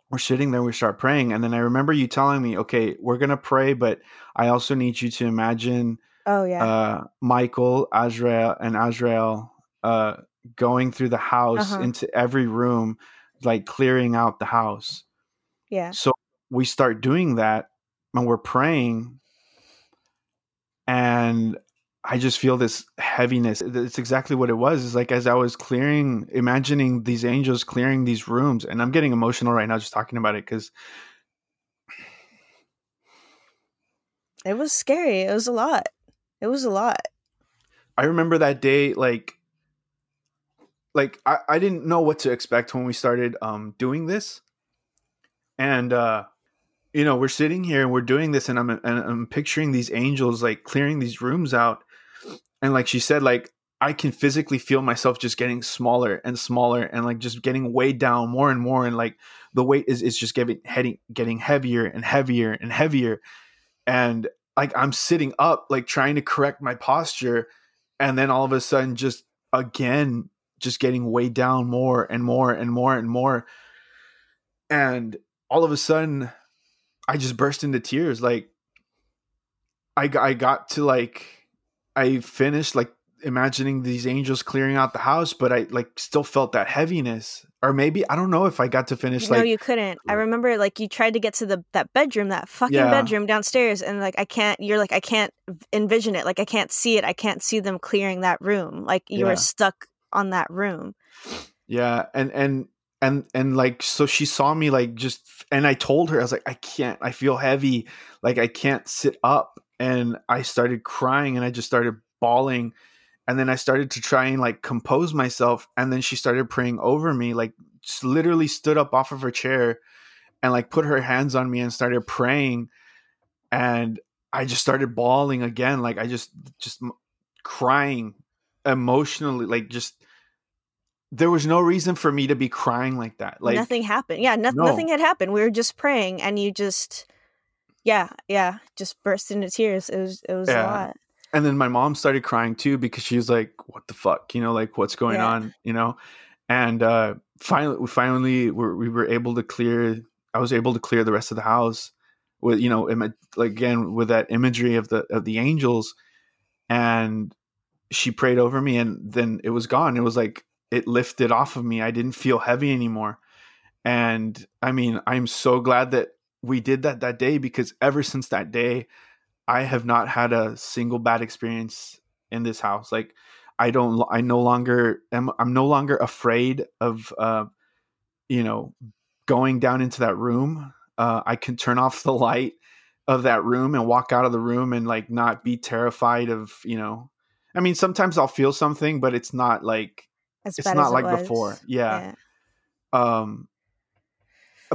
we're sitting there, we start praying. And then I remember you telling me, okay, we're going to pray, but I also need you to imagine Oh yeah. uh, Michael, Azrael, and Azrael uh, going through the house Uh-huh. into every room, like clearing out the house. yeah. So we start doing that and we're praying. And I just feel this heaviness. It's exactly what it was. It's like as I was clearing, imagining these angels clearing these rooms, and I'm getting emotional right now just talking about it because It was scary. It was a lot. It was a lot. I remember that day, like, like I, I didn't know what to expect when we started um doing this, and uh, you know we're sitting here and we're doing this, and I'm and I'm picturing these angels like clearing these rooms out, and like she said, like I can physically feel myself just getting smaller and smaller, and like just getting weighed down more and more, and like the weight is is just getting heading getting heavier and heavier and heavier, and like I'm sitting up, like trying to correct my posture, and then all of a sudden, just again, just getting weighed down more and more and more and more, and all of a sudden, I just burst into tears. Like I I got to like I finished like imagining these angels clearing out the house, but I like still felt that heaviness. Or maybe I don't know if I got to finish no, like you couldn't. I oh. remember like you tried to get to the that bedroom, that fucking Yeah. bedroom downstairs, and like I can't. You're like I can't envision it. Like I can't see it. I can't see them clearing that room. Like you Yeah. were stuck on that room. Yeah, and and and and like so she saw me like just and I told her I was like I can't I feel heavy like I can't sit up and I started crying and I just started bawling and then I started to try and like compose myself and then she started praying over me like literally stood up off of her chair and like put her hands on me and started praying and I just started bawling again like I just just crying emotionally like just there was no reason for me to be crying like that. Like nothing happened. Yeah, no- No. nothing had happened. We were just praying, and you just, yeah, yeah, just burst into tears. It was it was Yeah. a lot. and then my mom started crying too because she was like, "What the fuck?" You know, like what's going Yeah. on? You know, and uh, finally, we finally were we were able to clear. I was able to clear the rest of the house with you know, ima- like again with that imagery of the of the angels, and she prayed over me, and then it was gone. It was like it lifted off of me. I didn't feel heavy anymore, and I mean, I'm so glad that we did that that day because ever since that day I have not had a single bad experience in this house. Like I don't I no longer am I'm no longer afraid of uh you know going down into that room. Uh I can turn off the light of that room and walk out of the room and like not be terrified of, you know. I mean sometimes I'll feel something but it's not like As it's not it like before. Yeah yeah. um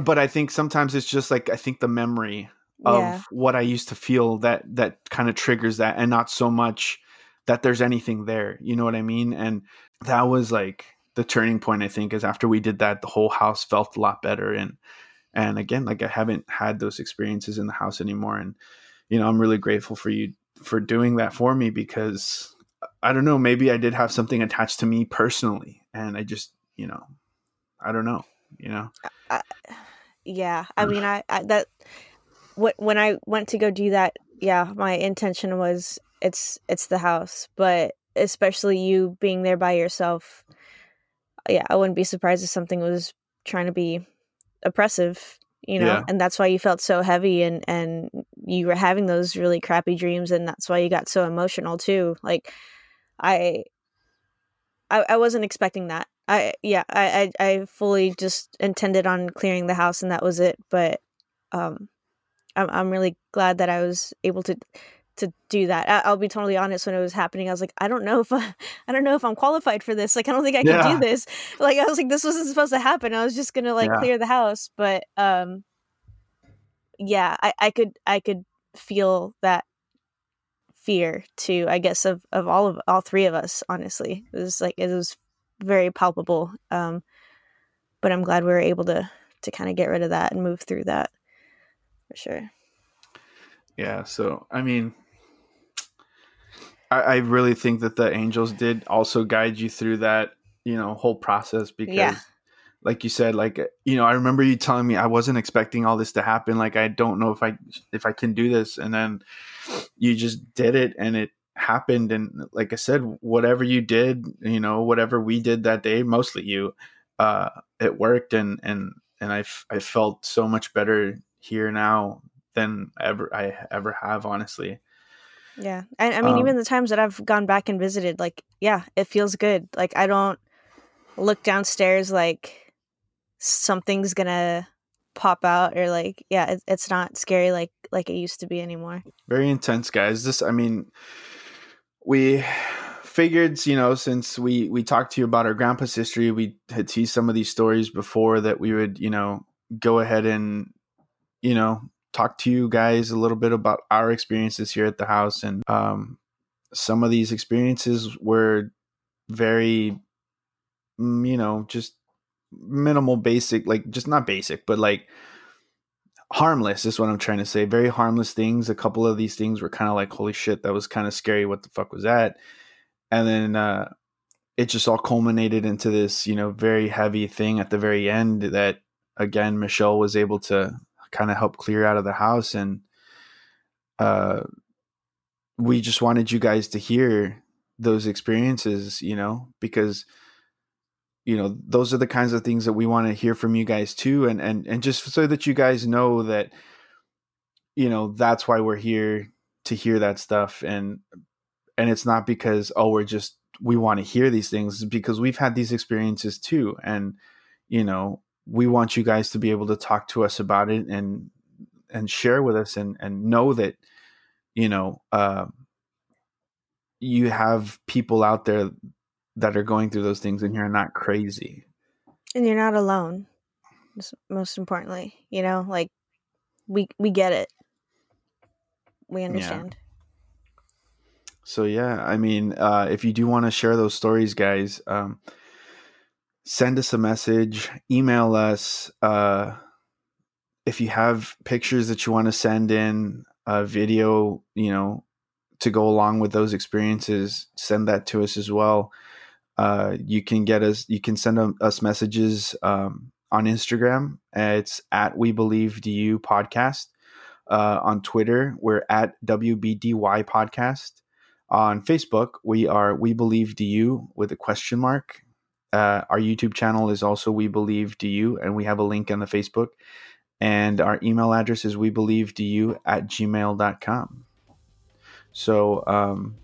but i think sometimes it's just like i think the memory of Yeah. what i used to feel that that kind of triggers that and not so much that there's anything there you know what i mean and that was like the turning point i think is after we did that the whole house felt a lot better and and again like i haven't had those experiences in the house anymore and you know i'm really grateful for you for doing that for me because i don't know maybe i did have something attached to me personally and i just you know i don't know you know yeah i mm. mean I, I that what when i went to go do that yeah my intention was it's it's the house but especially you being there by yourself yeah i wouldn't be surprised if something was trying to be oppressive you know Yeah. and that's why you felt so heavy and and you were having those really crappy dreams and that's why you got so emotional too like i i, I wasn't expecting that i yeah I, I i fully just intended on clearing the house and that was it but um i'm, I'm really glad that i was able to to do that I, i'll be totally honest when it was happening i was like i don't know if I, [LAUGHS] I don't know if i'm qualified for this like i don't think i can Yeah. do this like i was like this wasn't supposed to happen i was just gonna like Yeah. clear the house but um yeah i i could i could feel that fear too i guess of of all of all three of us honestly it was like it was very palpable um but i'm glad we were able to to kind of get rid of that and move through that for sure yeah so i mean I, I really think that the angels did also guide you through that, you know, whole process because Yeah. like you said, like you know, I remember you telling me I wasn't expecting all this to happen. Like I don't know if I if I can do this, and then you just did it, and it happened. And like I said, whatever you did, you know, whatever we did that day, mostly you, uh, it worked, and and and I f- I felt so much better here now than ever I ever have, honestly. Yeah. And I mean, Um, even the times that I've gone back and visited, like, yeah, it feels good. Like, I don't look downstairs like something's gonna pop out or like, yeah, it, it's not scary like like it used to be anymore. very intense guys this i mean we figured you know since we we talked to you about our grandpa's history we had teased some of these stories before that we would you know go ahead and you know talk to you guys a little bit about our experiences here at the house. And um some of these experiences were very mm, you know just minimal basic like just not basic but like harmless is what I'm trying to say. Very harmless things. A couple of these things were kind of like, holy shit, that was kind of scary. What the fuck was that? And then uh, it just all culminated into this, you know, very heavy thing at the very end that, again, Michelle was able to kind of help clear out of the house. And uh, we just wanted you guys to hear those experiences, you know, because you know those are the kinds of things that we want to hear from you guys too and and and just so that you guys know that you know that's why we're here to hear that stuff and and it's not because oh we're just we want to hear these things because we've had these experiences too and you know we want you guys to be able to talk to us about it and and share with us and and know that you know uh, you have people out there that are going through those things and you're not crazy And you're not alone. Most importantly, you know, like we we get it. We understand. So yeah, I mean, uh, if you do want to share those stories, guys, um, send us a message, email us. Uh, if you have pictures that you want to send in, a video, you know, to go along with those experiences, send that to us as well. Uh, you can get us, you can send us messages um, on Instagram. It's at We Believe DU Podcast. Uh, on Twitter, we're at WBDY Podcast on Facebook, we are We Believe DU with a question mark. Uh, our YouTube channel is also We Believe DU, and we have a link on the Facebook. And our email address is We Believe DU at gmail.com. So um,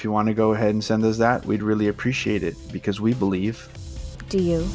if you want to go ahead and send us that, we'd really appreciate it because we believe. Do you?